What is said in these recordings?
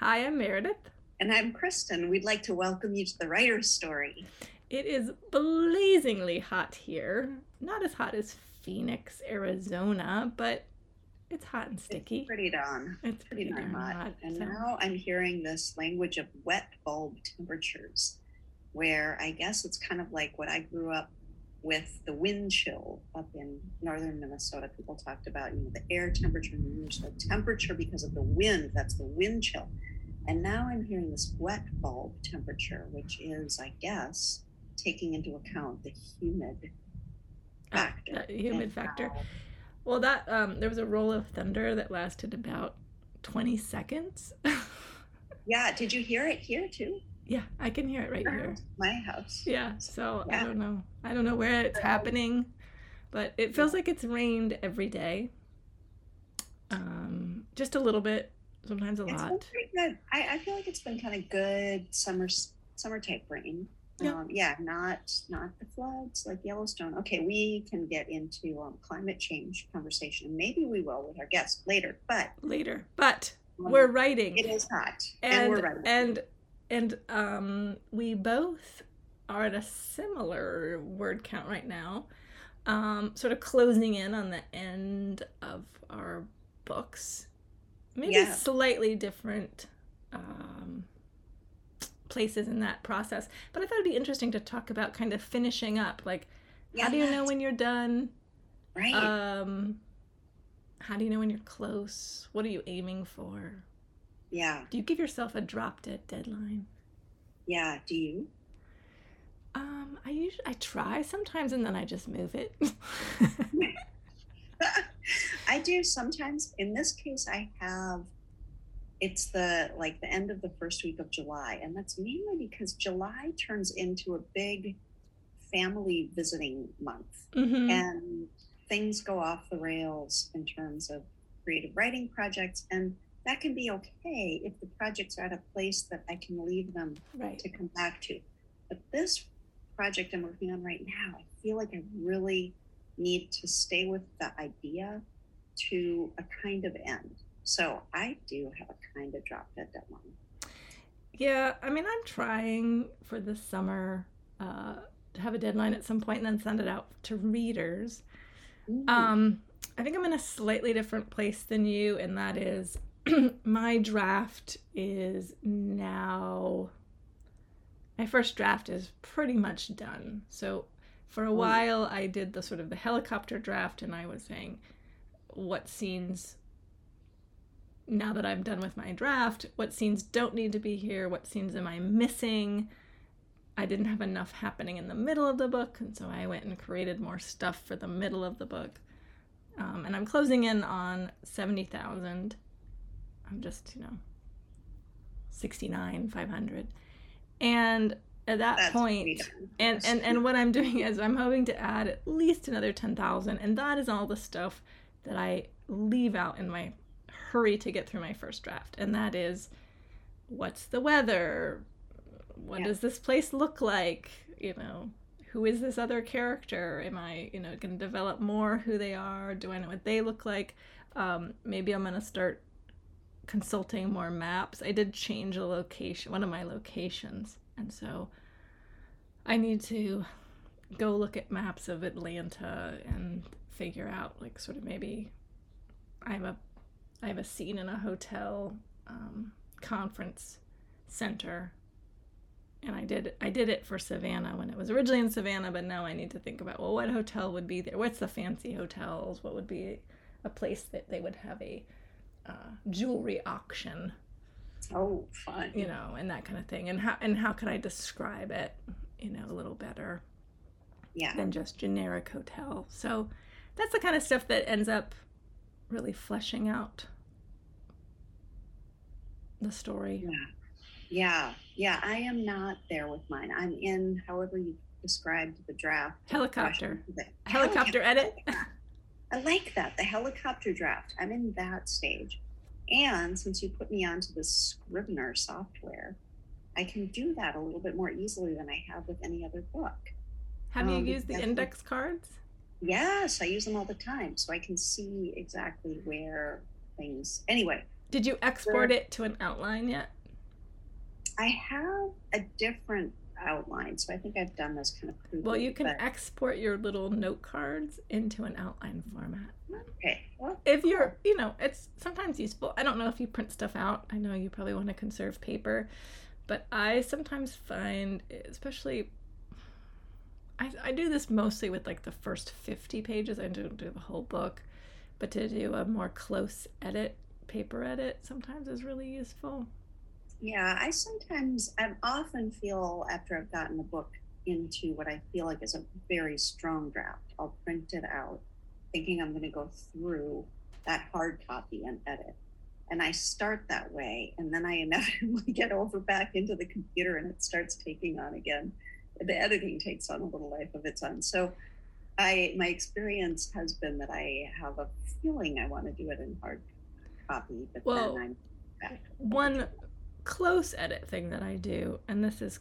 Hi, I'm Meredith. And I'm Kristin. We'd like to welcome you to the Writer's Story. It is blazingly hot here. Not as hot as Phoenix, Arizona, but it's hot and sticky. It's pretty darn. It's pretty, darn hot. hot. And so- now I'm hearing this language of wet bulb temperatures, where I guess it's kind of like what I grew up with the wind chill up in northern Minnesota. People talked about, you know, the air temperature and the temperature because of the wind. That's the wind chill. And now I'm hearing this wet bulb temperature, which is, I guess, taking into account the humid Ah, factor. the humid And factor. Well, that um, there was a roll of thunder that lasted about 20 seconds. Yeah, did you hear it here too? yeah, I can hear it right here. My house. Yeah, so I don't know. I don't know where it's happening, but it feels like it's rained every day. Um, just a little bit, sometimes a lot. pretty good. I, I feel like it's been kind of good summer summer type rain. Yeah. Um, yeah, not not the floods like Yellowstone. Okay, we can get into um, climate change conversation, maybe we will with our guest later. But Later, but um, we're writing. it is hot, and, and we're right. and and um we both are at a similar word count right now um sort of closing in on the end of our books maybe Yeah. slightly different um places in that process but i thought it'd be interesting to talk about kind of finishing up like how do you know when you're done right? um how do you know when you're close what are you aiming for yeah, do you give yourself a drop dead deadline yeah. Do you? Um, I usually I try sometimes and then I just move it. I do sometimes. In this case, I have. It's the like the end of the first week of July, and that's mainly because July turns into a big family visiting month, hmm and things go off the rails in terms of creative writing projects, and that can be okay if the projects are at a place that I can leave them Right. to come back to. But this project I'm working on right now, I feel like I really need to stay with the idea to a kind of end. So I do have a kind of drop dead deadline. Yeah, I mean I'm trying for this summer uh, to have a deadline at some point and then send it out to readers. Mm. Um, I think I'm in a slightly different place than you, and that is my draft is now. My first draft is pretty much done. So for a Mm. while, I did the sort of the helicopter draft, and I was saying what scenes. Now that I'm done with my draft, what scenes don't need to be here? What scenes am I missing? I didn't have enough happening in the middle of the book, and so I went and created more stuff for the middle of the book. Um, and I'm closing in on 70,000. I'm just, you know, 69, 500. And at that That's point, and, and, and what I'm doing is I'm hoping to add at least another 10,000. And that is all the stuff that I leave out in my hurry to get through my first draft. And that is what's the weather? What Yeah. does this place look like? You know, who is this other character? Am I, you know, going to develop more who they are? Do I know what they look like? Um, maybe I'm going to start consulting more maps. I did change a location, one of my locations. And so I need to go look at maps of Atlanta and figure out like sort of maybe I have a I have a scene in a hotel um, conference center. And I did I did it for Savannah when it was originally in Savannah but now I need to think about well what hotel would be there? What's the fancy hotels? What would be a place that they would have a uh, jewelry auction Oh, fun. you know, and that kind of thing. And how and how could I describe it, you know, a little better Yeah. than just generic hotel? So that's the kind of stuff that ends up really fleshing out the story. Yeah. Yeah. Yeah. I am not there with mine. I'm in, however you described the draft. Helicopter. The Helicopter edit. I like that. The helicopter draft. I'm in that stage. And since you put me onto the Scrivener software, I can do that a little bit more easily than I have with any other book. Have you Um, used the index cards? Yes, I use them all the time, so I can see exactly where things. Anyway, Did you export it to an outline yet? I have a different outline, so I think I've done this kind of crudely. Well, you can but- export your little note cards into an outline format. Okay. Well, If you're, you know, it's sometimes useful. I don't know if you print stuff out. I know you probably want to conserve paper, but I sometimes find, especially, I, I do this mostly with like the first 50 pages. I don't do the whole book, but to do a more close edit, paper edit, sometimes is really useful. Yeah, I sometimes, I often feel after I've gotten a book into what I feel like is a very strong draft, I'll print it out, thinking I'm going to go through that hard copy and edit. And I start that way, and then I inevitably get over back into the computer and it starts taking on again. The editing takes on a little life of its own. So I my experience has been that I have a feeling I want to do it in hard copy, but Well, then I'm back. One close edit thing that I do, and this is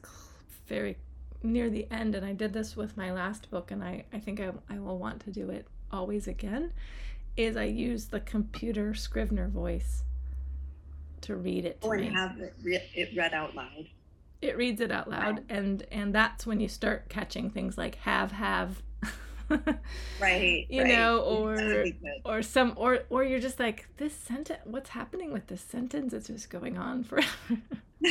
very near the end, and I did this with my last book, and I, I think I, I will want to do it always again, is I use the computer Scrivener voice to read it to Or me. have it, re- it read out loud. it reads it out loud, and and that's when you start catching things like have have. Right. You right. know, or- or some or or you're just like this sentence what's happening with this sentence it's just going on forever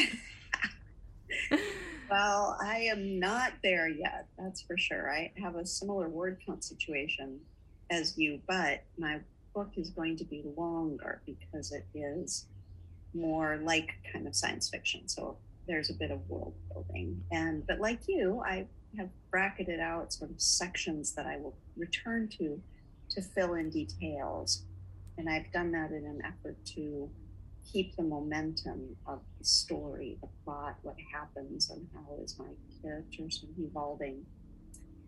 Well, I am not there yet. That's for sure. I have a similar word count situation as you, but my book is going to be longer because it is more like kind of science fiction. So there's a bit of world building. And but like you, I have bracketed out sort of sections that I will return to to fill in details. And I've done that in an effort to keep the momentum of the story, the plot, what happens, and how is my character evolving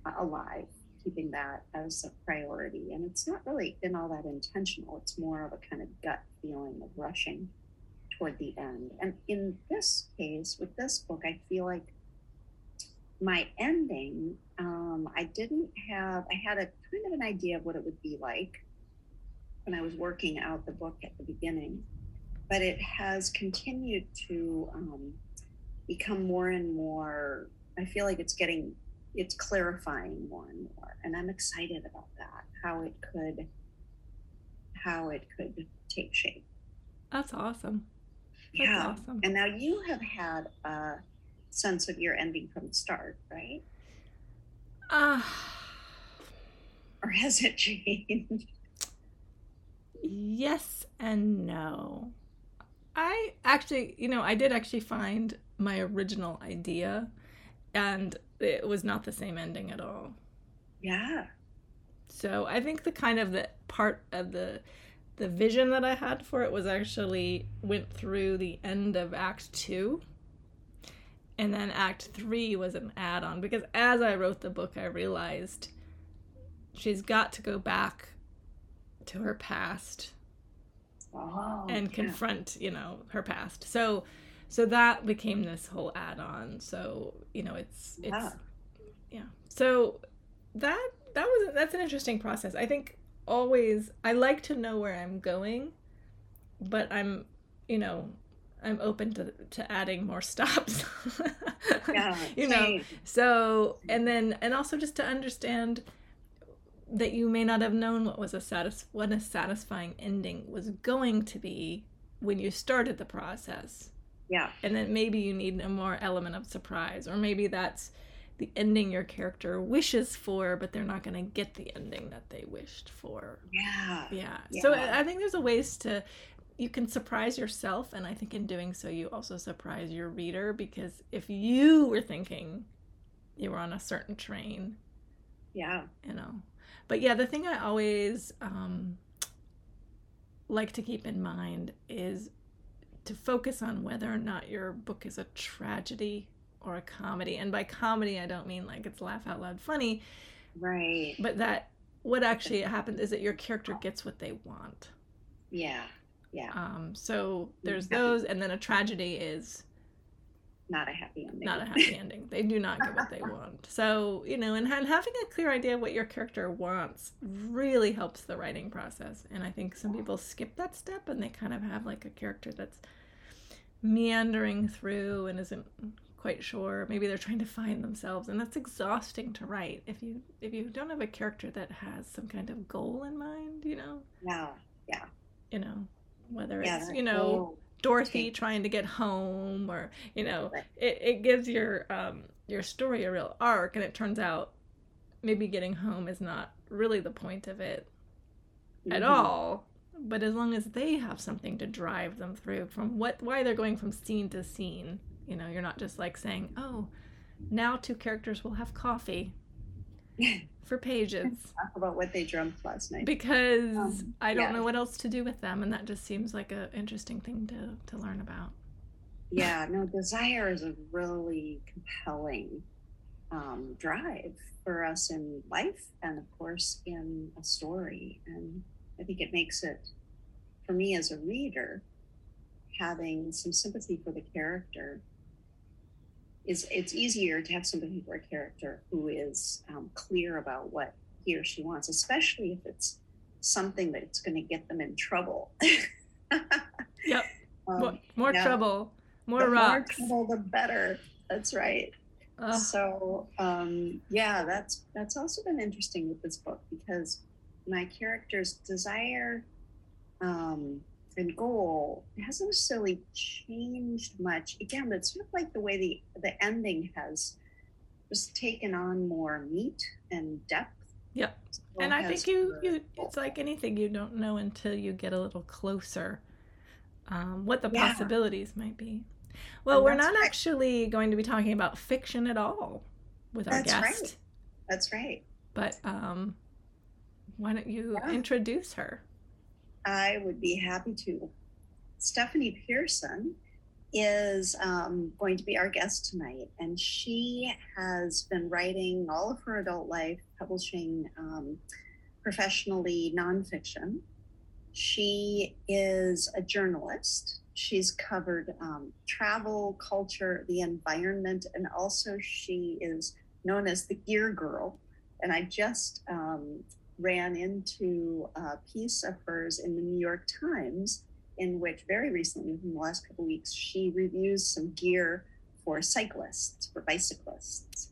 uh, alive, keeping that as a priority. And it's not really been all that intentional. It's more of a kind of gut feeling of rushing toward the end. And in this case, with this book, I feel like my ending, um, I didn't have, I had a kind of an idea of what it would be like when I was working out the book at the beginning but it has continued to um, become more and more i feel like it's getting it's clarifying more and more and i'm excited about that how it could how it could take shape. That's awesome. That's yeah awesome. and now you have had a sense of your ending from the start right? Ah, or has it changed? Yes and no. I actually you know i did actually find my original idea and it was not the same ending at all. Yeah. So I think the kind of the part of the the vision that I had for it was actually went through the end of Act Two, and then Act Three was an add-on because as I wrote the book, I realized she's got to go back to her past oh and yeah. confront you know her past. So so that became this whole add-on. So you know it's it's Yeah. yeah. So that that was that's an interesting process. I think always I like to know where I'm going, but I'm you know I'm open to to adding more stops. yeah you know. same. So and then and also just to understand that you may not have known what was a satis- what a satisfying ending was going to be when you started the process yeah and then maybe you need a more element of surprise or maybe that's the ending your character wishes for but they're not going to get the ending that they wished for yeah yeah. so Yeah. i I think there's a ways to you can surprise yourself and i think in doing so you also surprise your reader because if you were thinking you were on a certain train yeah. you know. But yeah the thing i always um, like to keep in mind is to focus on whether or not your book is a tragedy or a comedy. And by comedy i don't mean like it's laugh out loud funny. Right. But that what actually happens is that your character gets what they want. Yeah yeah um, so there's Yeah. those and then a tragedy is not a happy ending. Not a happy ending. They do not get what they want. So, you know, and, and having a clear idea of what your character wants really helps the writing process. And I think some people skip that step and they kind of have like a character that's meandering through and isn't quite sure. Maybe they're trying to find themselves and that's exhausting to write if you if you don't have a character that has some kind of goal in mind, you know. Yeah. Yeah. You know, whether yeah, it's, you know, Dorothy trying to get home, or you know, it, it gives your um, your story a real arc, and it turns out maybe getting home is not really the point of it mm-hmm. at all. But as long as they have something to drive them through from what why they're going from scene to scene, you know, you're not just like saying, "Oh, now two characters will have coffee." for pages. Talk about what they dreamt last night. Because um, I don't yeah. know what else to do with them, and that just seems like an interesting thing to to learn about. Yeah, no, desire is a really compelling um, drive for us in life, and of course in a story. And I think it makes it, for me as a reader, having some sympathy for the character is it's easier to have sympathy for a character who is um, clear about what he or she wants, especially if it's something that's going to get them in trouble. yep. Um, more, more yeah. trouble, more the rocks. More trouble, the better. That's right. Uh, so um, yeah, that's that's also been interesting with this book because my character's desire um, and goal hasn't necessarily changed much. Again, it's sort of like the way the the ending has just taken on more meat and depth. Yep. So and I think you you it's like anything you don't know until you get a little closer. Um, what the yeah. possibilities might be. Well, and we're not right. actually going to be talking about fiction at all with our that's guest. Right. That's right. But um, why don't you yeah. introduce her? I would be happy to. Stephanie Pearson is um, going to be our guest tonight, and she has been writing all of her adult life, publishing um, professionally nonfiction. She is a journalist. She's covered um, travel, culture, the environment, and also she is known as the Gear Girl. And I just um, ran into a piece of hers in the New York Times, in which very recently, in the last couple weeks, she reviews some gear for cyclists, for bicyclists.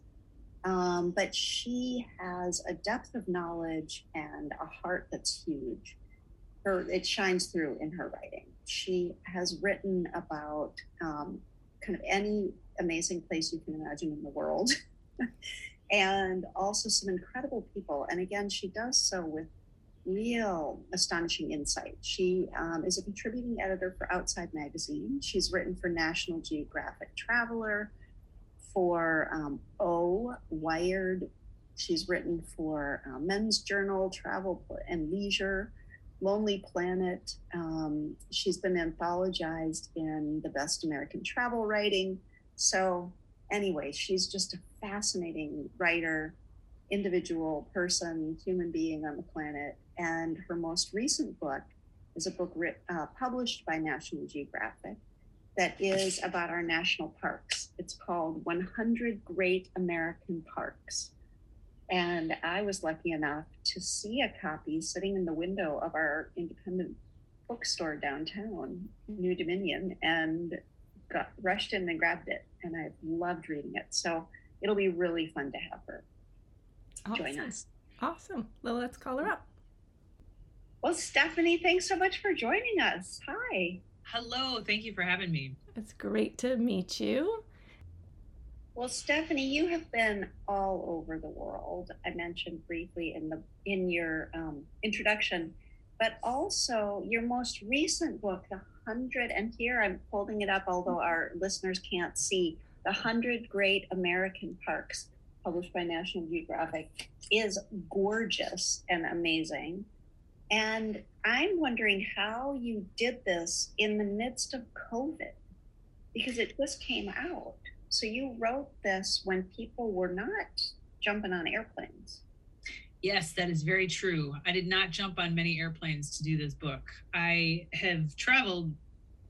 Um, but she has a depth of knowledge and a heart that's huge. Her, it shines through in her writing. She has written about um, kind of any amazing place you can imagine in the world. and also some incredible people. And again, she does so with real astonishing insight. She um, is a contributing editor for Outside Magazine. She's written for National Geographic Traveler, for um, O, Wired. She's written for uh, Men's Journal, Travel and Leisure, Lonely Planet. Um, she's been anthologized in the Best American Travel Writing. So, anyway, she's just a fascinating writer, individual person, human being on the planet. And her most recent book is a book writ, uh, published by National Geographic that is about our national parks. It's called 100 Great American Parks. And I was lucky enough to see a copy sitting in the window of our independent bookstore downtown, New Dominion, and got rushed in and grabbed it. And I've loved reading it. So it'll be really fun to have her awesome. join us. Awesome. Well, let's call her up. Well, Stephanie, thanks so much for joining us. Hi. Hello. Thank you for having me. It's great to meet you. Well, Stephanie, you have been all over the world. I mentioned briefly in the in your um, introduction, but also your most recent book, The Hundred. And here I'm holding it up, although our listeners can't see. The 100 Great American Parks, published by National Geographic, is gorgeous and amazing. And I'm wondering how you did this in the midst of COVID, because it just came out. So you wrote this when people were not jumping on airplanes. Yes, that is very true. I did not jump on many airplanes to do this book. I have traveled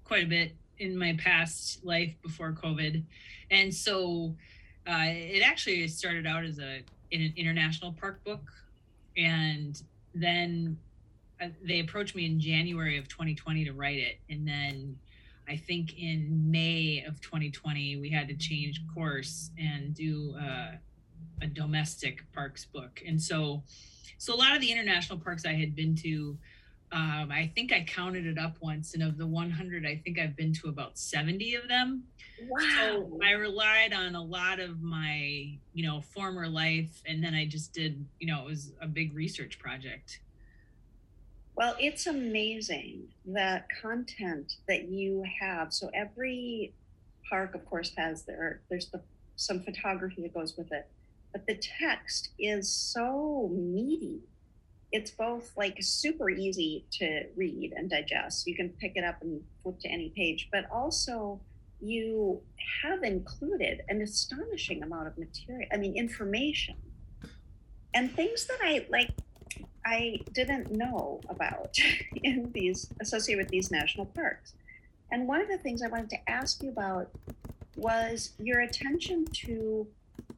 quite a bit in my past life before COVID, and so uh, it actually started out as a in an international park book, and then uh, they approached me in January of 2020 to write it, and then I think in May of 2020 we had to change course and do uh, a domestic parks book, and so so a lot of the international parks I had been to um, I think I counted it up once, and of the 100, I think I've been to about 70 of them. Wow. So I relied on a lot of my, you know, former life, and then I just did, you know, it was a big research project. Well, it's amazing the content that you have. So every park, of course, has their there's the some photography that goes with it, but the text is so meaty it's both like super easy to read and digest. You can pick it up and flip to any page, but also you have included an astonishing amount of material, I mean, information and things that I like, I didn't know about in these associated with these national parks. And one of the things I wanted to ask you about was your attention to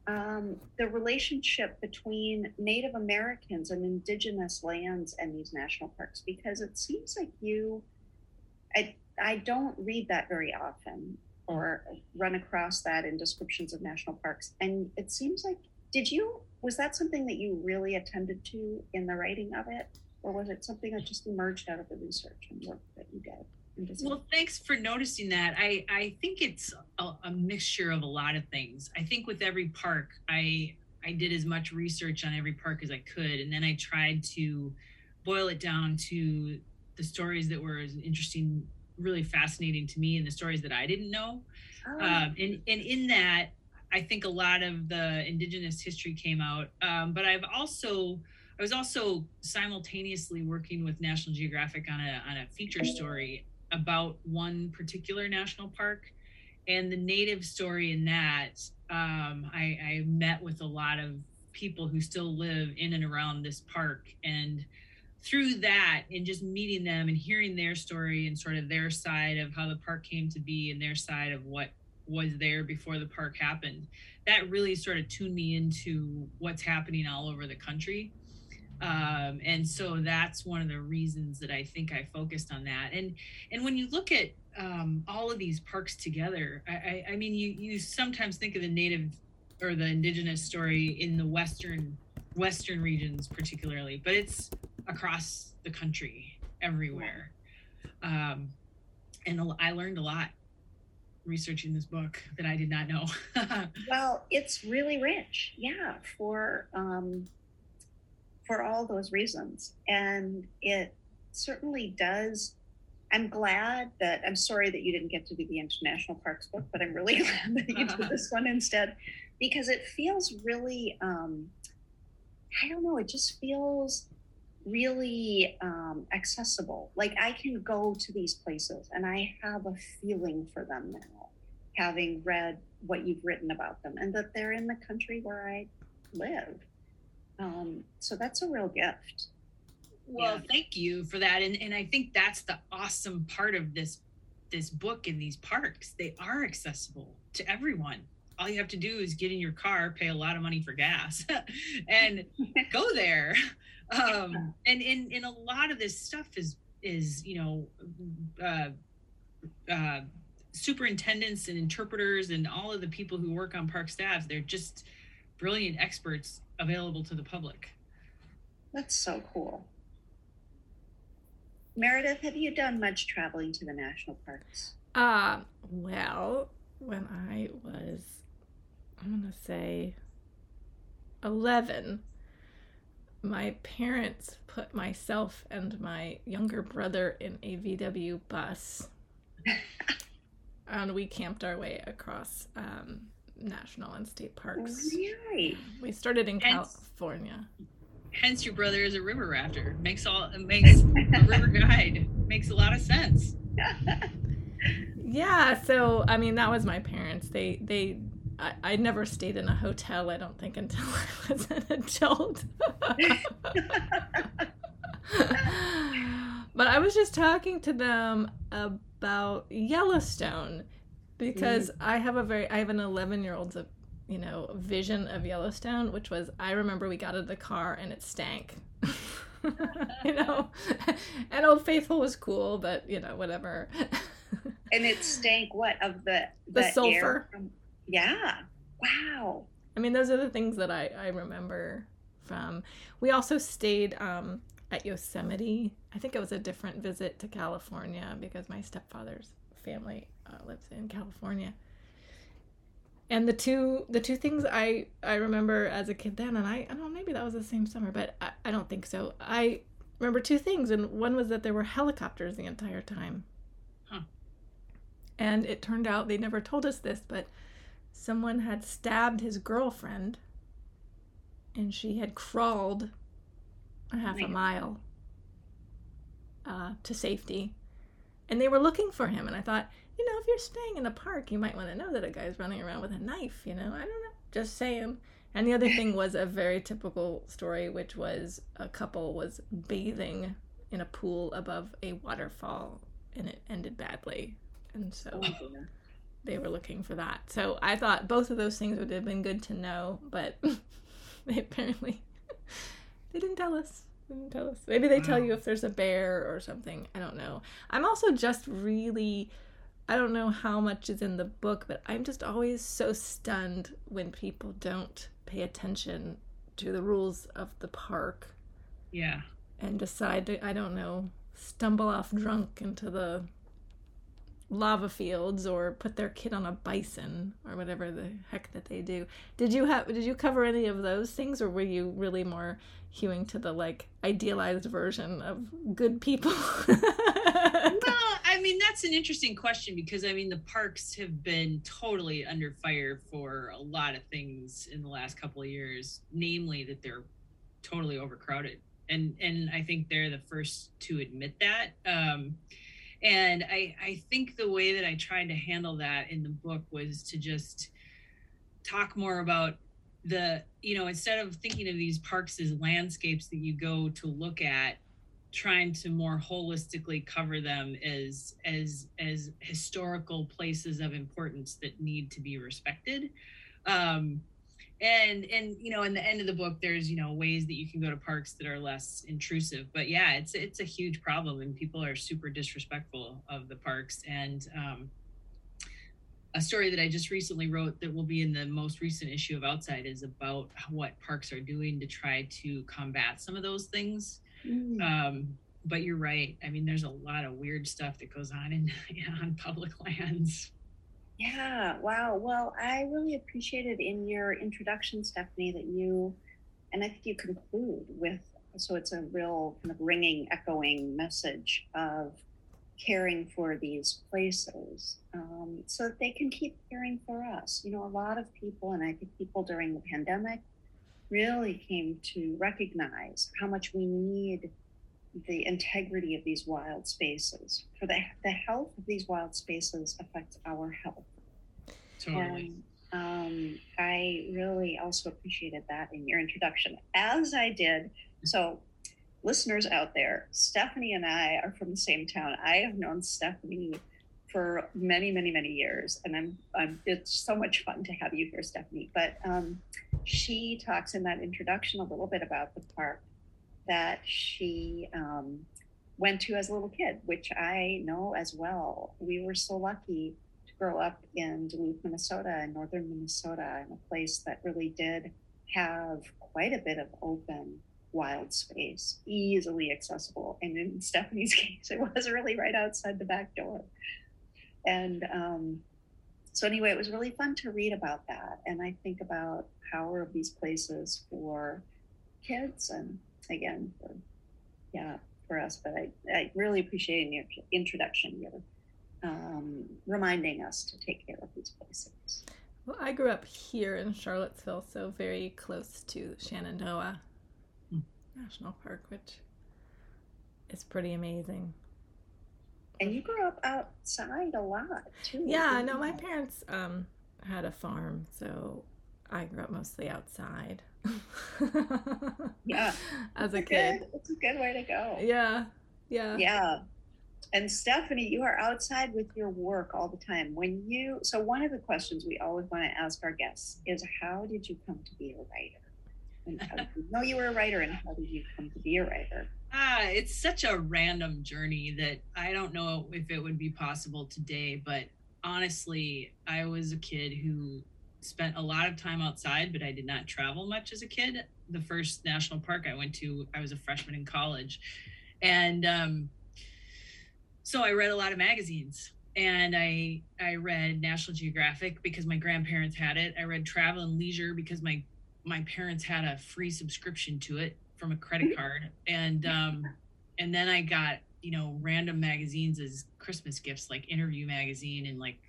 um, the relationship between Native Americans and indigenous lands and these national parks because it seems like you, I, I don't read that very often or run across that in descriptions of national parks. And it seems like, did you, was that something that you really attended to in the writing of it? Or was it something that just emerged out of the research and work that you did? Well, thanks for noticing that. I, I think it's a, a, mixture of a lot of things. I think with every park, I I did as much research on every park as I could, and then I tried to boil it down to the stories that were interesting, really fascinating to me, and the stories that I didn't know. Oh. Um, and and in that, I think a lot of the indigenous history came out. Um, but I've also I was also simultaneously working with National Geographic on a on a feature story about one particular national park. And the native story in that um, I, I met with a lot of people who still live in and around this park. And through that and just meeting them and hearing their story and sort of their side of how the park came to be and their side of what was there before the park happened that really sort of tuned me into what's happening all over the country um, and so that's one of the reasons that I think I focused on that. And and when you look at um, all of these parks together, I, I, I mean, you you sometimes think of the native or the indigenous story in the western western regions particularly, but it's across the country everywhere. Um, and I learned a lot researching this book that I did not know. well, it's really rich, yeah, for um, for all those reasons. And it certainly does. I'm glad that I'm sorry that you didn't get to do the International Parks book, but I'm really glad that you did this one instead because it feels really, um, I don't know, it just feels really um, accessible. Like I can go to these places and I have a feeling for them now, having read what you've written about them and that they're in the country where I live. Um, so that's a real gift. Well, yeah. thank you for that. And and I think that's the awesome part of this this book in these parks. They are accessible to everyone. All you have to do is get in your car, pay a lot of money for gas, and go there. Um, and in in a lot of this stuff is is you know uh, uh, superintendents and interpreters and all of the people who work on park staffs. They're just brilliant experts available to the public. That's so cool. Meredith, have you done much traveling to the national parks? Uh, well, when I was, I'm going to say 11, my parents put myself and my younger brother in a VW bus. and we camped our way across um, national and state parks. Right. We started in hence, California. Hence, your brother is a river rafter. Makes all makes a river guide makes a lot of sense. yeah. So I mean, that was my parents. They they. I, I never stayed in a hotel, I don't think, until I was an adult. but I was just talking to them about Yellowstone because I have a very I have an 11 year old's you know vision of Yellowstone, which was I remember we got out of the car and it stank. you know, and Old Faithful was cool, but you know whatever. and it stank what of the the, the sulfur. From, yeah. Wow. I mean, those are the things that I I remember from. We also stayed um, at Yosemite. I think it was a different visit to California because my stepfather's family uh, lives in California. And the two the two things I I remember as a kid then, and I I don't know maybe that was the same summer, but I, I don't think so. I remember two things, and one was that there were helicopters the entire time. Huh. And it turned out they never told us this, but someone had stabbed his girlfriend, and she had crawled a half a mile uh, to safety and they were looking for him and i thought you know if you're staying in a park you might want to know that a guy's running around with a knife you know? I don't know. Just saying. And the other thing was a very typical story which was a couple was bathing in a pool above a waterfall and it ended badly. And so oh, they were looking for that. So i thought both of those things would have been good to know but they apparently they didn't tell us. Didn't tell us. Maybe they tell you mm. if there's a bear or something. I don't know. I'm also just really I don't know how much is in the book, but I'm just always so stunned when people don't pay attention to the rules of the park. Yeah. And decide to, I don't know, stumble off drunk into the lava fields or put their kid on a bison or whatever the heck that they do. Did you have did you cover any of those things or were you really more hewing to the like idealized version of good people? well, I mean that's an interesting question because I mean the parks have been totally under fire for a lot of things in the last couple of years, namely that they're totally overcrowded. And and I think they're the first to admit that. Um and I, I think the way that I tried to handle that in the book was to just talk more about the, you know, instead of thinking of these parks as landscapes that you go to look at, trying to more holistically cover them as as as historical places of importance that need to be respected. Um, and and you know in the end of the book there's you know ways that you can go to parks that are less intrusive. But yeah it's it's a huge problem and people are super disrespectful of the parks. And um, a story that i just recently wrote that will be in the most recent issue of outside is about what parks are doing to try to combat some of those things mm. um, but you're right i mean there's a lot of weird stuff that goes on in on public lands yeah, wow. Well, I really appreciated in your introduction, Stephanie, that you, and I think you conclude with, so it's a real kind of ringing, echoing message of caring for these places um, so that they can keep caring for us. You know, a lot of people, and I think people during the pandemic really came to recognize how much we need the integrity of these wild spaces. For the, the health of these wild spaces affects our health. Totally. And um, I really also appreciated that in your introduction, as I did. So, listeners out there, Stephanie and I are from the same town. I have known Stephanie for many, many, many years, and I'm, I'm it's so much fun to have you here, Stephanie. But um, she talks in that introduction a little bit about the park that she um, went to as a little kid, which I know as well. We were so lucky to grow up in Duluth, Minnesota, in northern Minnesota, in a place that really did have quite a bit of open wild space, easily accessible. And in Stephanie's case, it was really right outside the back door. And um, so, anyway, it was really fun to read about that. And I think about power of these places for kids and again for yeah for us but i, I really appreciate your introduction your um, reminding us to take care of these places well i grew up here in charlottesville so very close to shenandoah hmm. national park which is pretty amazing and you grew up outside a lot too yeah no my parents um, had a farm so i grew up mostly outside yeah. As a kid. Good, it's a good way to go. Yeah. Yeah. Yeah. and Stephanie, you are outside with your work all the time. When you, so one of the questions we always want to ask our guests is, how did you come to be a writer? And how did you know you were a writer, and how did you come to be a writer? Ah, it's such a random journey that I don't know if it would be possible today. But honestly, I was a kid who spent a lot of time outside, but I did not travel much as a kid. The first national park I went to, I was a freshman in college, and um, so I read a lot of magazines and I I read National Geographic because my grandparents had it. I read Travel and Leisure because my my parents had a free subscription to it from a credit card. And um and then I got, you know, random magazines as Christmas gifts like Interview magazine and like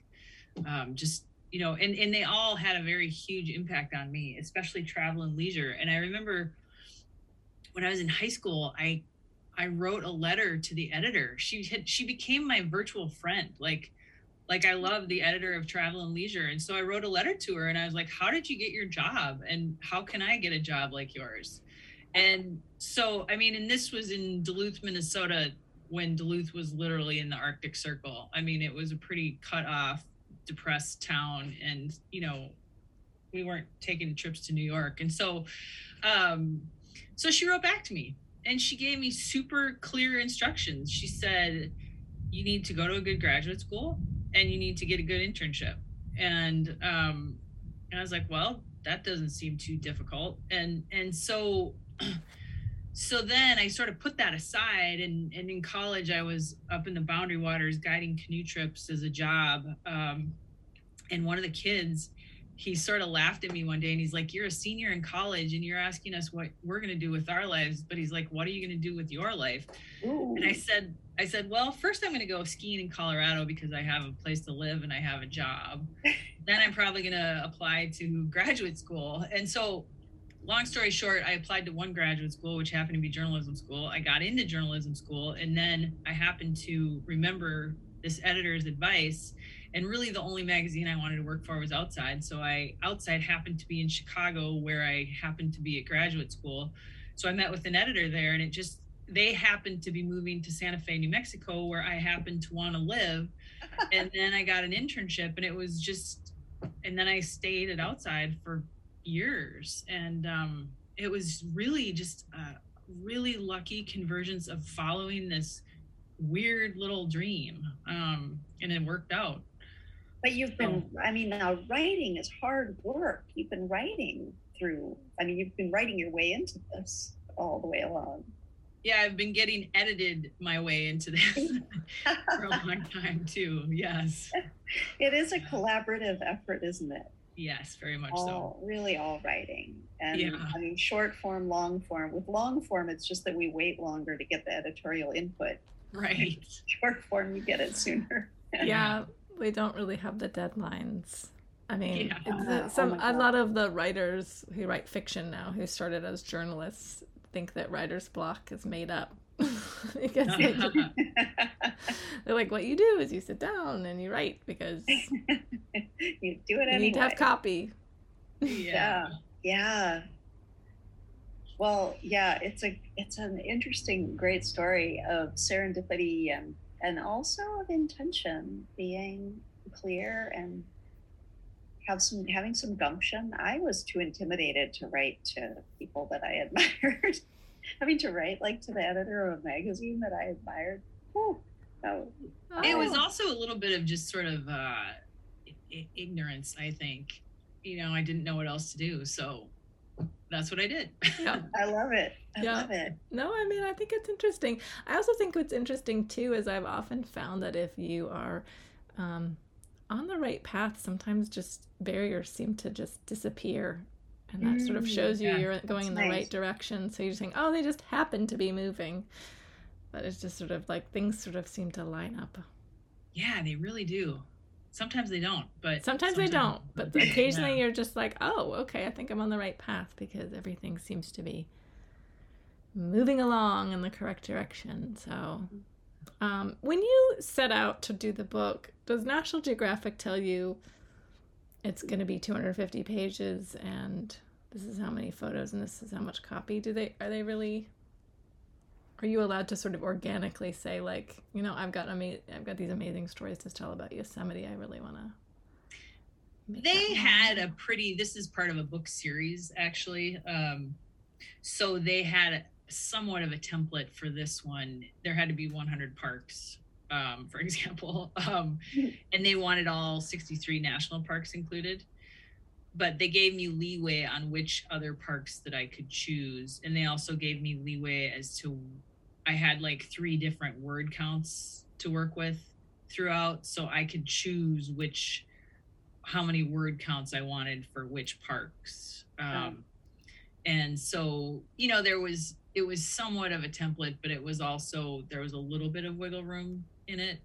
um just you know, and and they all had a very huge impact on me, especially Travel and Leisure. And I remember when I was in high school, I I wrote a letter to the editor. She had she became my virtual friend. Like like I love the editor of Travel and Leisure. And so I wrote a letter to her and I was like, How did you get your job? And how can I get a job like yours? And so I mean, and this was in Duluth, Minnesota, when Duluth was literally in the Arctic Circle. I mean, it was a pretty cut off, depressed town. And, you know, we weren't taking trips to New York. And so um so she wrote back to me and she gave me super clear instructions. She said, you need to go to a good graduate school and you need to get a good internship. And um, and I was like, well, that doesn't seem too difficult. And and so so then I sort of put that aside and and in college I was up in the boundary waters guiding canoe trips as a job. Um, and one of the kids he sort of laughed at me one day and he's like, You're a senior in college and you're asking us what we're going to do with our lives. But he's like, What are you going to do with your life? Ooh. And I said, I said, Well, first I'm going to go skiing in Colorado because I have a place to live and I have a job. then I'm probably going to apply to graduate school. And so, long story short, I applied to one graduate school, which happened to be journalism school. I got into journalism school and then I happened to remember this editor's advice and really the only magazine I wanted to work for was Outside. So I Outside happened to be in Chicago where I happened to be at graduate school. So I met with an editor there and it just they happened to be moving to Santa Fe, New Mexico where I happened to want to live. and then I got an internship and it was just and then I stayed at Outside for years and um it was really just a really lucky convergence of following this weird little dream um and it worked out but you've been. I mean, now writing is hard work. You've been writing through, I mean, you've been writing your way into this all the way along. Yeah, I've been getting edited my way into this for a long time too. Yes. It is a collaborative effort, isn't it? Yes, very much all, so. Really, all writing. And yeah. I mean, short form, long form. With long form, it's just that we wait longer to get the editorial input. Right. Short form, you get it sooner. yeah we don't really have the deadlines. I mean, yeah. Uh, oh, some oh a lot of the writers who write fiction now, who started as journalists, think that writer's block is made up. because they, are like, what you do is you sit down and you write because you do it. You need to have copy. Yeah. yeah, Well, yeah, it's a it's an interesting, great story of serendipity and and also of intention being clear and have some having some gumption i was too intimidated to write to people that i admired having to write like to the editor of a magazine that i admired Whew, no. it was oh. also a little bit of just sort of uh ignorance i think you know i didn't know what else to do so that's what I did. Yeah. I love it. I yeah. love it. No, I mean, I think it's interesting. I also think what's interesting too is I've often found that if you are um, on the right path, sometimes just barriers seem to just disappear. And that sort of mm, shows you yeah, you're going in the nice. right direction. So you're saying, oh, they just happen to be moving. But it's just sort of like things sort of seem to line up. Yeah, they really do sometimes they don't but sometimes, sometimes they don't but occasionally you're just like oh okay i think i'm on the right path because everything seems to be moving along in the correct direction so um, when you set out to do the book does national geographic tell you it's going to be 250 pages and this is how many photos and this is how much copy. Do they are they really are you allowed to sort of organically say like you know i've got ama- i've got these amazing stories to tell about yosemite i really want to they had a pretty this is part of a book series actually um so they had somewhat of a template for this one. There had to be 100 parks um for example um and they wanted all 63 national parks included but they gave me leeway on which other parks that i could choose and they also gave me leeway as to i had like three different word counts to work with throughout so i could choose which how many word counts I wanted for which parks. Um, and so, you know, there was, it was somewhat of a template, but it was also, there was a little bit of wiggle room in it.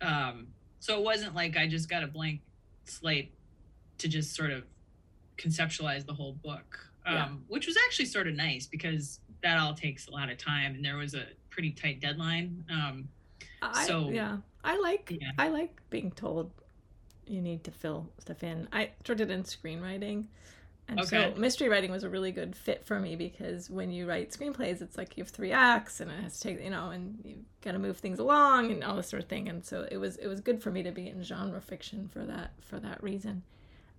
Um, so it wasn't like I just got a blank slate to just sort of conceptualize the whole book, um, yeah. which was actually sort of nice because that all takes a lot of time and there was a pretty tight deadline. Um, I, so yeah, I like, yeah. I like being told you need to fill stuff in. I started in screenwriting. And okay. so mystery writing was a really good fit for me because when you write screenplays, it's like you have three acts and it has to take, you know, and you got to move things along and all this sort of thing. And so it was it was good for me to be in genre fiction for that for that reason.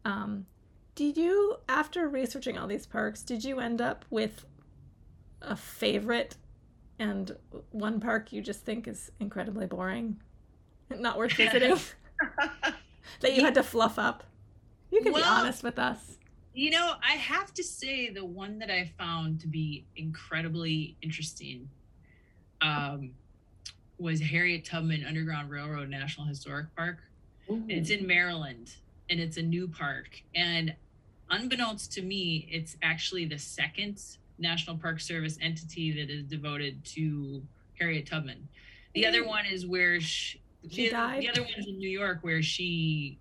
Um, did you, after researching all these parks, did you end up with a favorite and one park you just think is incredibly boring, not worth visiting? that you had to fluff up? You can well, be honest with us. You know, I have to say the one that I found to be incredibly interesting um, was Harriet Tubman Underground Railroad National Historic Park. It's in Maryland and it's a new park. And unbeknownst to me, it's actually the second National Park Service entity that is devoted to Harriet Tubman. The other one is where she, she the, died. The other one's in New York where she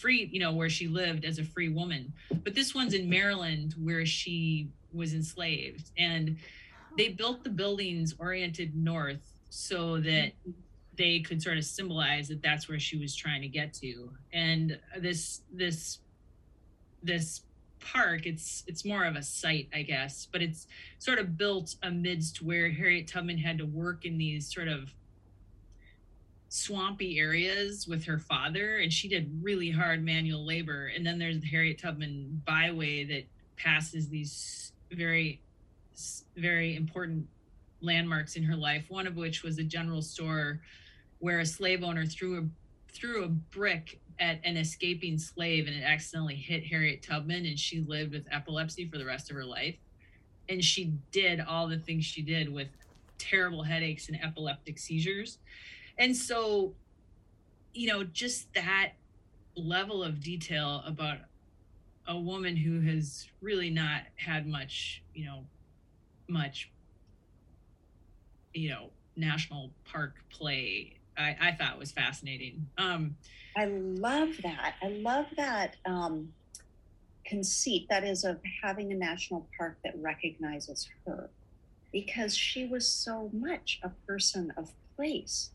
free, you know, where she lived as a free woman. But this one's in Maryland where she was enslaved. And they built the buildings oriented north so that they could sort of symbolize that that's where she was trying to get to. And this this this park it's it's more of a site i guess but it's sort of built amidst where harriet tubman had to work in these sort of swampy areas with her father and she did really hard manual labor. And then there's the harriet tubman byway that passes these very very important landmarks in her life one of which was a general store where a slave owner threw a threw a brick at an escaping slave and it accidentally hit harriet tubman and she lived with epilepsy for the rest of her life. And she did all the things she did with terrible headaches and epileptic seizures and so you know just that level of detail about a woman who has really not had much you know much you know national park play i i thought was fascinating. Um i love that. I love that um conceit that is of having a national park that recognizes her because she was so much a person of place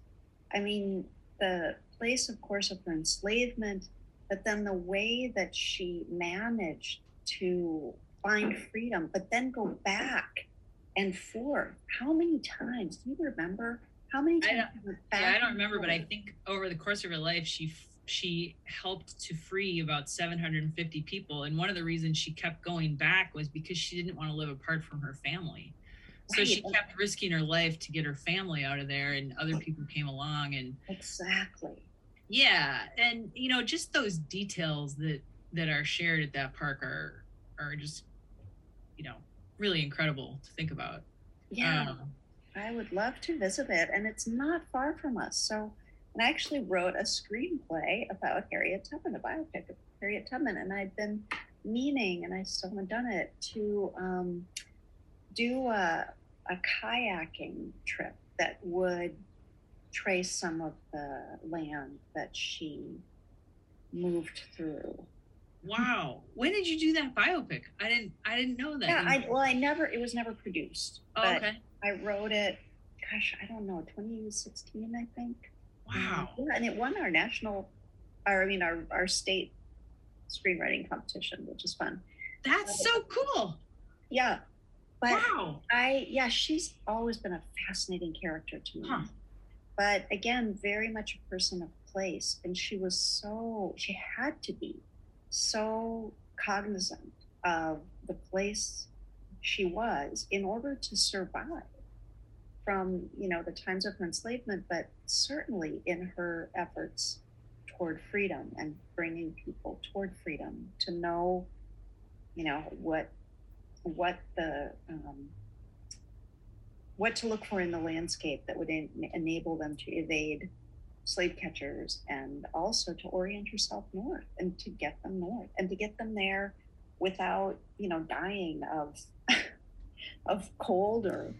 I mean, the place, of course, of her enslavement, but then the way that she managed to find freedom, but then go back and forth. How many times? Do you remember? How many times? I don't, yeah, I don't remember, but I think over the course of her life, she she helped to free about 750 people. And one of the reasons she kept going back was because she didn't want to live apart from her family so right. she kept risking her life to get her family out of there and other people came along and exactly yeah and you know just those details that that are shared at that park are are just you know really incredible to think about yeah um, i would love to visit it and it's not far from us so and i actually wrote a screenplay about harriet tubman a biopic of harriet tubman and i'd been meaning and i still haven't done it to um, do a, a kayaking trip that would trace some of the land that she moved through. Wow. When did you do that biopic? I didn't I didn't know that. Yeah, I well I never it was never produced. Oh, okay. I wrote it gosh, I don't know, 2016 I think. Wow. Yeah, and it won our national or I mean our our state screenwriting competition, which is fun. That's uh, so cool. Yeah But wow. I, yeah, she's always been a fascinating character to me. Huh. But again, very much a person of place. And she was so, she had to be so cognizant of the place she was in order to survive from, you know, the times of her enslavement, but certainly in her efforts toward freedom and bringing people toward freedom to know, you know, what what the um, what to look for in the landscape that would en- enable them to evade slave catchers and also to orient yourself north and to get them north and to get them there without you know dying of of cold or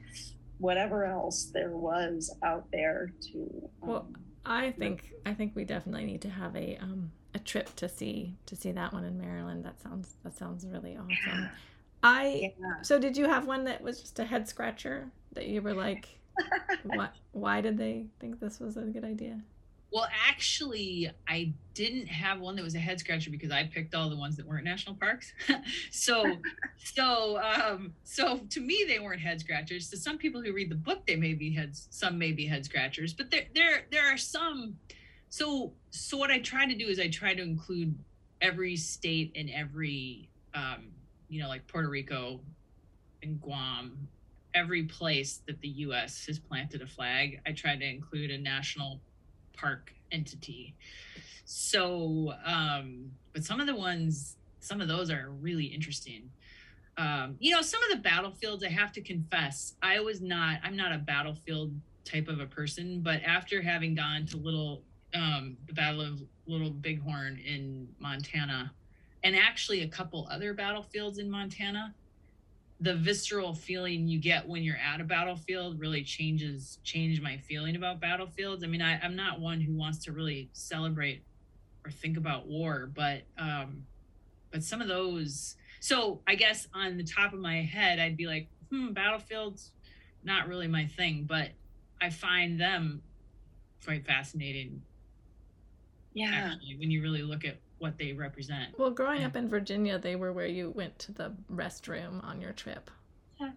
whatever else there was out there to um, Well, I think I think we definitely need to have a um a trip to see to see that one in Maryland. That sounds that sounds really awesome. yeah, I yeah. so did you have one that was just a head scratcher that you were like, what? Why did they think this was a good idea? Well, actually, I didn't have one that was a head scratcher because I picked all the ones that weren't national parks. so, so, um, so to me, they weren't head scratchers. To some people who read the book, they may be heads. Some may be head scratchers, but there, there, there are some. So, so what I try to do is I try to include every state and every, um, you know, like Puerto Rico and Guam, every place that the U.S. has planted a flag. I try to include a national park entity. So, um, but some of the ones, some of those are really interesting. Um, you know, some of the battlefields, I have to confess, I was not, I'm not a battlefield type of a person, but after having gone to little, um, the Battle of Little Bighorn in Montana, and actually a couple other battlefields in Montana, the visceral feeling you get when you're at a battlefield really changes change my feeling about battlefields. I mean I, i'm not one who wants to really celebrate or think about war but um but some of those so i guess on the top of my head i'd be like hmm battlefields not really my thing but i find them quite fascinating yeah. actually when you really look at what they represent Well, growing up in Virginia, they were where you went to the restroom on your trip.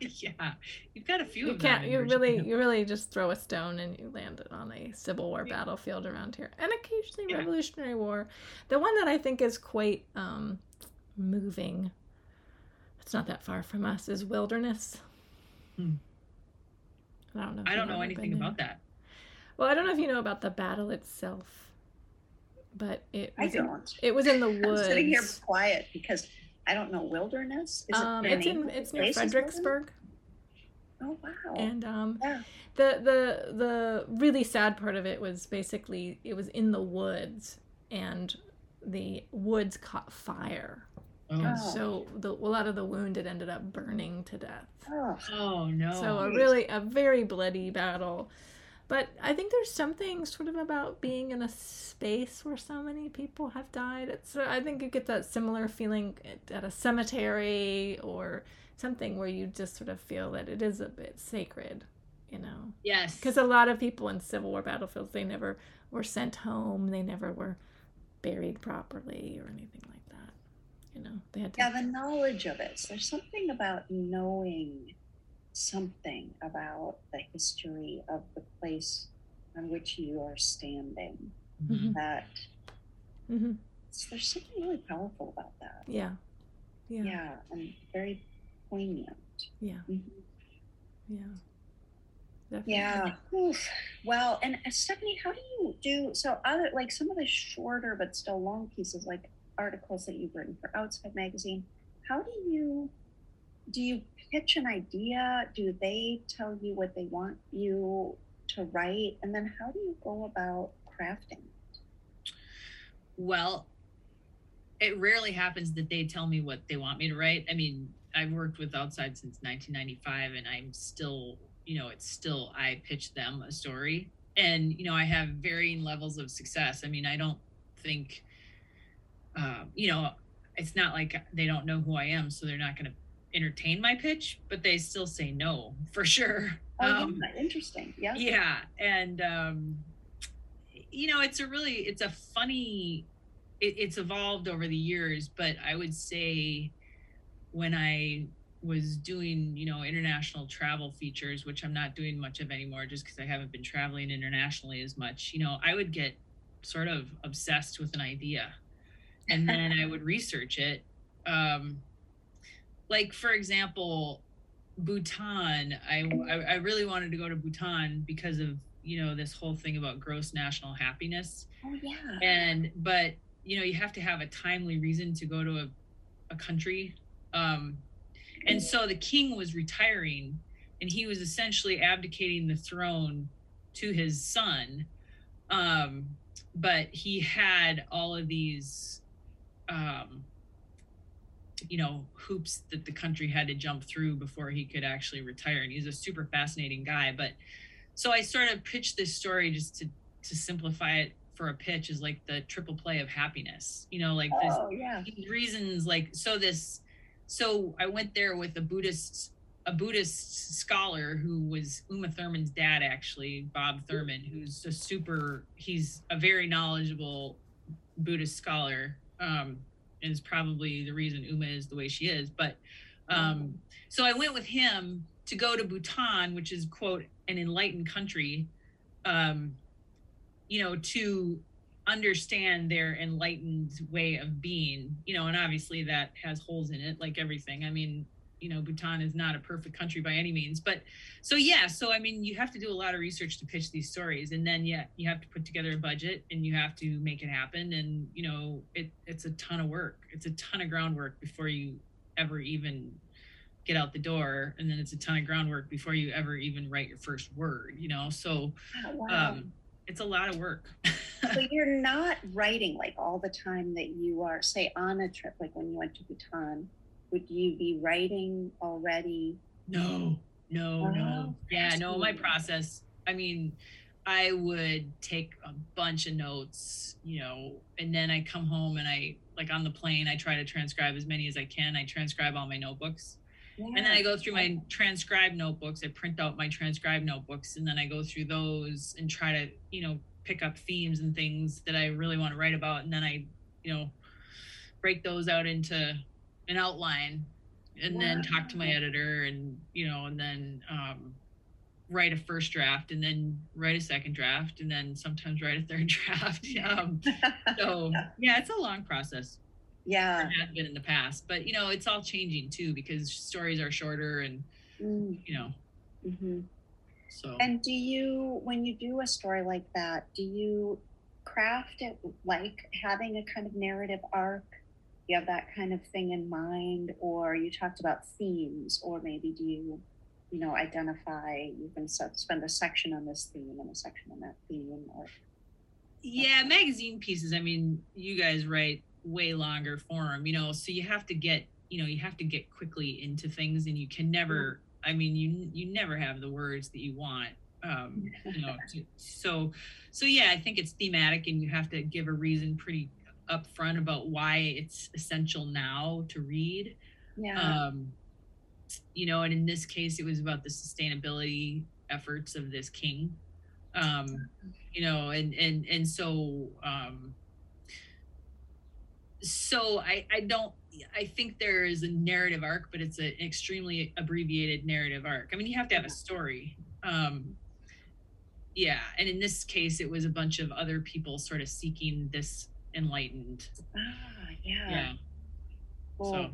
yeah you've got a few You of can't. You really, you really just throw a stone and you landed on a Civil War Yeah. battlefield around here, and occasionally Yeah. Revolutionary War. The one that I think is quite um, moving. It's not that far from us. Is Wilderness. Hmm. I don't know. i don't know anything about that Well, I don't know if you know about the battle itself, but it i was in, don't it was in the woods. i'm woods. sitting here quiet because i don't know wilderness is um, it it's in it's near place is Wilderness? Fredericksburg. oh wow and um yeah the the the really sad part of it was basically it was in the woods and the woods caught fire oh, and Oh. so the, a lot of the wounded ended up burning to death oh oh no so a really a very bloody battle but i think there's something sort of about being in a space where so many people have died. It's uh, i think you get that similar feeling at, at a cemetery or something where you just sort of feel that it is a bit sacred you know? Yes. Because a lot of people in civil war battlefields they never were sent home. They never were buried properly or anything like that you know? They had to yeah the knowledge of it. So there's something about knowing something about the history of the place on which you are standing Mhm. that hmm there's something really powerful about that yeah yeah yeah, yeah and very poignant yeah, Mhm. Definitely. yeah Oof. well and uh, stephanie how do you do so other like some of the shorter but still long pieces like articles that you've written for outside magazine how do you do you pitch an idea? Do they tell you what they want you to write? And then how do you go about crafting well it rarely happens that they tell me what they want me to write. I mean i've worked with outside since 1995 and i'm still you know it's still i pitch them a story. And you know i have varying levels of success. I mean i don't think um, you know it's not like they don't know who i am so they're not going to entertain my pitch but they still say no for sure. Oh Um, yeah, interesting. Yeah. Yeah and um you know it's a really it's a funny it, it's evolved over the years but i would say when i was doing, you know, international travel features, which I'm not doing much of anymore just because I haven't been traveling internationally as much, you know, I would get sort of obsessed with an idea. And then I would research it. Um, like, for example, Bhutan, I, I, I really wanted to go to Bhutan because of, you know, this whole thing about gross national happiness. Oh yeah. And, but, you know, you have to have a timely reason to go to a, a country. Um, and so the king was retiring and he was essentially abdicating the throne to his son. Um, but he had all of these, um, you know, hoops that the country had to jump through before he could actually retire. And he's a super fascinating guy. But so I sort of pitched this story just to, to simplify it for a pitch is like the triple play of happiness, you know, like this, Oh yeah. reasons like so this so i went there with a buddhist a buddhist scholar who was uma thurman's dad actually bob thurman who's a super he's a very knowledgeable buddhist scholar um is probably the reason uma is the way she is but um so i went with him to go to bhutan which is quote an enlightened country um you know to understand their enlightened way of being you know and obviously that has holes in it like everything. I mean you know bhutan is not a perfect country by any means but so yeah so i mean you have to do a lot of research to pitch these stories and then yeah you have to put together a budget and you have to make it happen and you know it it's a ton of work it's a ton of groundwork before you ever even get out the door and then it's a ton of groundwork before you ever even write your first word you know so Oh, wow. um it's a lot of work so you're not writing like all the time that you are, say, on a trip, like when you went to Bhutan. Would you be writing already? No, no, oh, no. Oh, Yeah, no, my process. I mean, I would take a bunch of notes, you know, and then I come home and I, like on the plane, I try to transcribe as many as I can. I transcribe all my notebooks. Yeah. And then I go through my transcribed notebooks. I print out my transcribed notebooks and then I go through those and try to, you know, pick up themes and things that I really want to write about. And then I, you know, break those out into an outline and then talk to my editor and, you know, and then um, write a first draft and then write a second draft and then sometimes write a third draft. Um, so yeah, it's a long process yeah. it has been in the past but you know it's all changing too because stories are shorter and Mm, you know mhm. so And do you, when you do a story like that, do you craft it like having a kind of narrative arc? You have that kind of thing in mind, or you talked about themes, or maybe do you, you know, identify you can spend a section on this theme and a section on that theme, or? Yeah magazine pieces i mean you guys write way longer form you know so you have to get you know you have to get quickly into things and you can never i mean you you never have the words that you want um you know to, so so yeah i think it's thematic and you have to give a reason pretty upfront about why it's essential now to read yeah, um, you know, and in this case, it was about the sustainability efforts of this king, um, you know, and and and so um, so I I don't I think there is a narrative arc, but it's an extremely abbreviated narrative arc. I mean, you have to have a story. Um, yeah, and in this case, it was a bunch of other people sort of seeking this enlightened. ah, yeah. Yeah. Cool. So.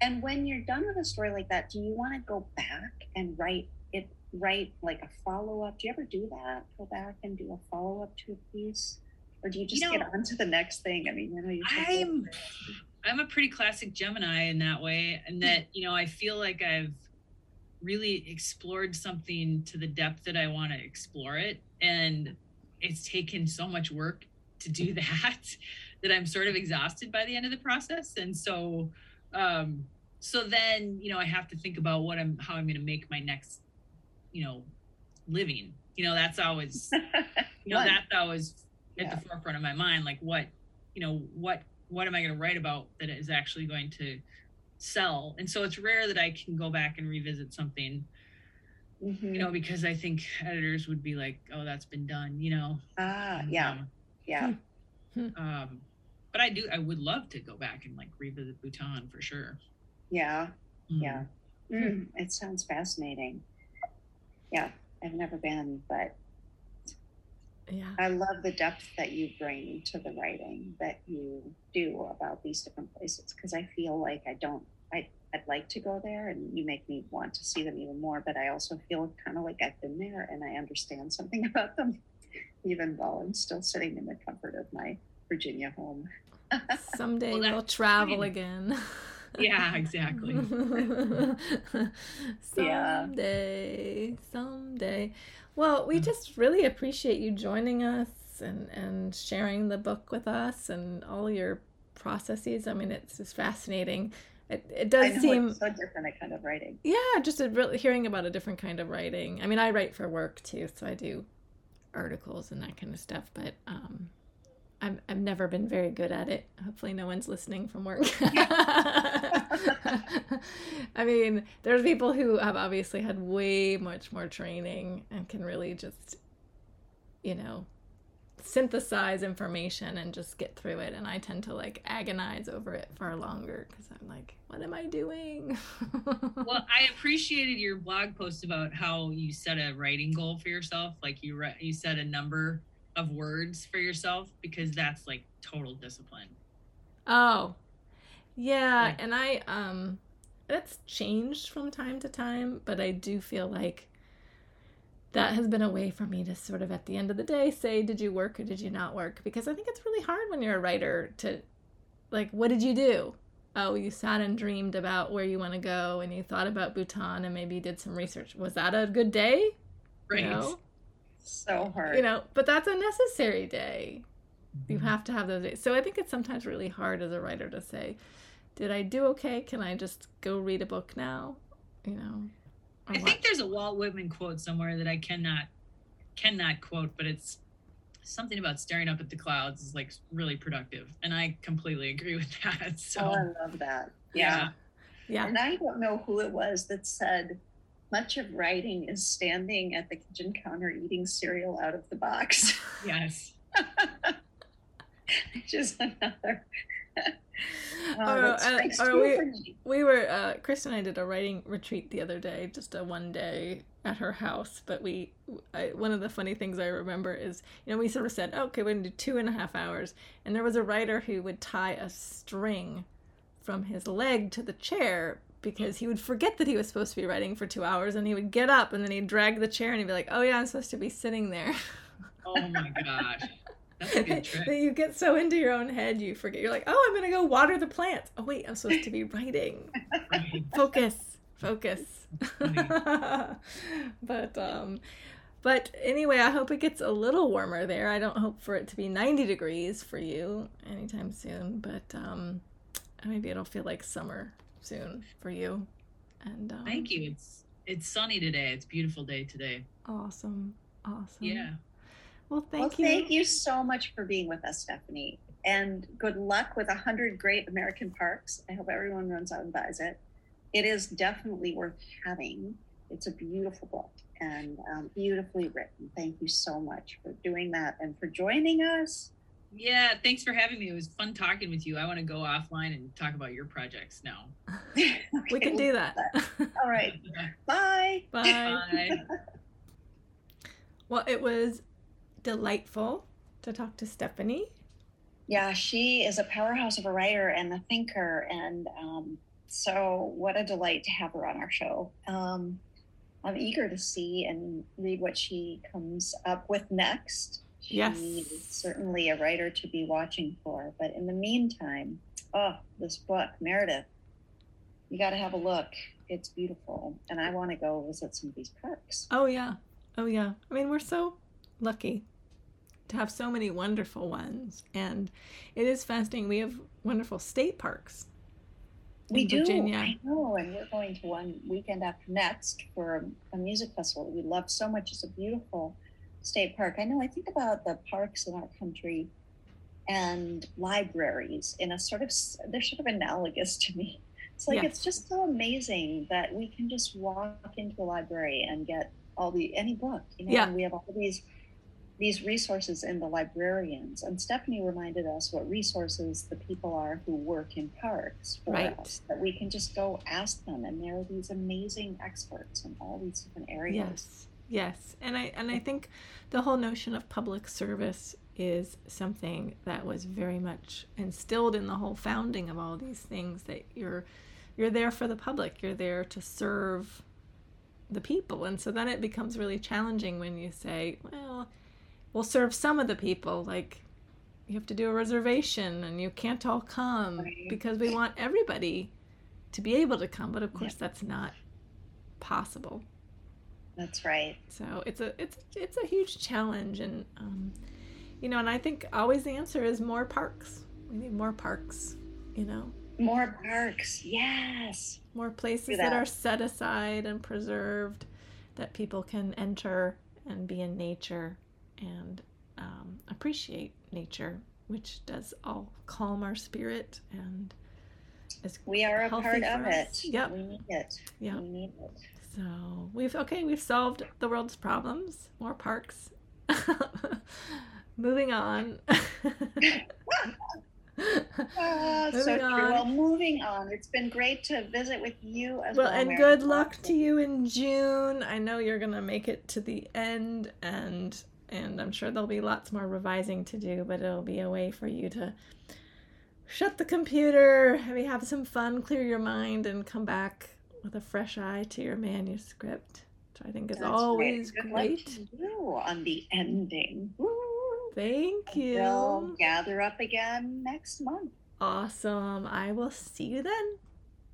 And when you're done with a story like that, do you want to go back and write it, write like a follow up? Do you ever do that? Go back and do a follow up to a piece, or do you just You get on to the next thing? I mean, you know, you. I'm. I'm a pretty classic Gemini in that way, and that you know I feel like I've really explored something to the depth that I want to explore it, and it's taken so much work to do that that I'm sort of exhausted by the end of the process, and so um, so then you know I have to think about what I'm how I'm going to make my next you know living. You know that's always you know that's always at Yeah. the forefront of my mind like what you know what what am i going to write about that is actually going to sell and so it's rare that i can go back and revisit something Mhm. you know because i think editors would be like oh that's been done you know ah, yeah, um, yeah. um but i do i would love to go back and like revisit bhutan for sure Yeah, Mhm. yeah. Mm, it sounds fascinating. Yeah, I've never been, but Yeah. I love the depth that you bring to the writing that you do about these different places because I feel like I don't, I, I'd like to go there and you make me want to see them even more, but I also feel kind of like I've been there and I understand something about them, even though I'm still sitting in the comfort of my Virginia home. Someday Well, we'll travel again. Yeah, exactly. Yeah. someday, someday. Well, Mm. we just really appreciate you joining us and and sharing the book with us and all your processes. I mean, it's just fascinating. It it does seem so different a kind of writing. yeah, just hearing about a different kind of writing. I mean, I write for work too, so I do articles and that kind of stuff, but um I'm, I've never been very good at it. Hopefully, no one's listening from work. I mean, there's people who have obviously had way much more training and can really just, you know, synthesize information and just get through it. And I tend to like agonize over it far longer because I'm like, what am I doing? well, I appreciated your blog post about how you set a writing goal for yourself. Like you re- you set a number of words for yourself because that's like total discipline. Oh, yeah, Like- and I um, that's changed from time to time, but I do feel like that has been a way for me to sort of at the end of the day say, did you work or did you not work? Because I think it's really hard when you're a writer to, like, what did you do? Oh, you sat and dreamed about where you want to go, and you thought about Bhutan, and maybe did some research. Was that a good day? Right. You know, So hard. you know, but that's a necessary day you Mm-hmm. have to have those days. So I think it's sometimes really hard as a writer to say, "Did I do okay? Can I just go read a book now?" You know. Or I what? think there's a Walt Whitman quote somewhere that I cannot cannot quote, but it's something about staring up at the clouds is like really productive, and I completely agree with that. So oh, I love that. Yeah. yeah, And I don't know who it was that said, much of writing is standing at the kitchen counter eating cereal out of the box, yes, which is another. Or, Oh, that uh, strikes we- we were uh, Chris and I did a writing retreat the other day, just a one day at her house. But we, I, one of the funny things I remember is, you know, we sort of said, okay, we're gonna do two and a half hours, and there was a writer who would tie a string from his leg to the chair because he would forget that he was supposed to be writing for two hours, and he would get up and then he'd drag the chair and he'd be like, oh yeah, I'm supposed to be sitting there. oh my gosh, that's a good that you get so into your own head, you forget. You're like, oh, I'm gonna go water the plants. Oh wait, I'm supposed to be writing. Right. Focus, focus. but um, but anyway, I hope it gets a little warmer there. I don't hope for it to be 90 degrees for you anytime soon, but um, maybe it'll feel like summer soon for you. And um, Thank you. It's it's sunny today. It's a beautiful day today. Awesome, awesome. Yeah. Well, Well, thank you. thank you so much for being with us, Stephanie. And good luck with 100 Great American Parks. I hope everyone runs out and buys it. It is definitely worth having. It's a beautiful book and um, beautifully written. Thank you so much for doing that and for joining us. Yeah, thanks for having me. It was fun talking with you. I want to go offline and talk about your projects now. we Okay, can we'll do that. All right. Bye. Bye. Bye. Well, it was delightful to talk to Stephanie. Yeah, she is a powerhouse of a writer and a thinker. And um, so, what a delight to have her on our show. Um, I'm eager to see and read what she comes up with next. She Yes. is certainly a writer to be watching for. But in the meantime, oh, this book, Meredith, you got to have a look. It's beautiful. And I want to go visit some of these parks. Oh, yeah. Oh, yeah. I mean, we're so lucky to have so many wonderful ones. And it is fascinating. We have wonderful state parks. We in do. Virginia. I know. And we're going to one weekend after next for a, a music festival we love so much. It's a beautiful state park. I know. I think about the parks in our country and libraries in a sort of, they're sort of analogous to me. It's like, Yes. it's just so amazing that we can just walk into a library and get all the, any book, you know, Yeah. and we have all these these resources in the librarians. And Stephanie reminded us what resources the people are who work in parks for Right. us. That we can just go ask them, and they're these amazing experts in all these different areas. Yes. Yes. And I and I think the whole notion of public service is something that was very much instilled in the whole founding of all these things that you're you're there for the public. You're there to serve the people. And so then it becomes really challenging when you say, well, we'll serve some of the people like you have to do a reservation and you can't all come Right. because we want everybody to be able to come, but of course that's not possible. That's right. So it's a it's it's a huge challenge, and um, you know, and I think always the answer is more parks. We need more parks. You know, More parks. Yes. more places that. that. are set aside and preserved that people can enter and be in nature and um, appreciate nature, which does all calm our spirit and is We are a part of us. it. Yep. We need it. Yeah. We need it. So we've okay, we've solved the world's problems. More parks. Moving on. So Moving true. on. Well, moving on. It's been great to visit with you as well. well, and Mary. good luck to you in June. I know you're gonna make it to the end, and and I'm sure there'll be lots more revising to do, but it'll be a way for you to shut the computer, maybe have some fun, clear your mind, and come back with a fresh eye to your manuscript, which I think is That's always great. on the ending. Woo. Thank you. We'll gather up again next month. Awesome. I will see you then.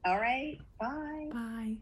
All right. Bye. Bye.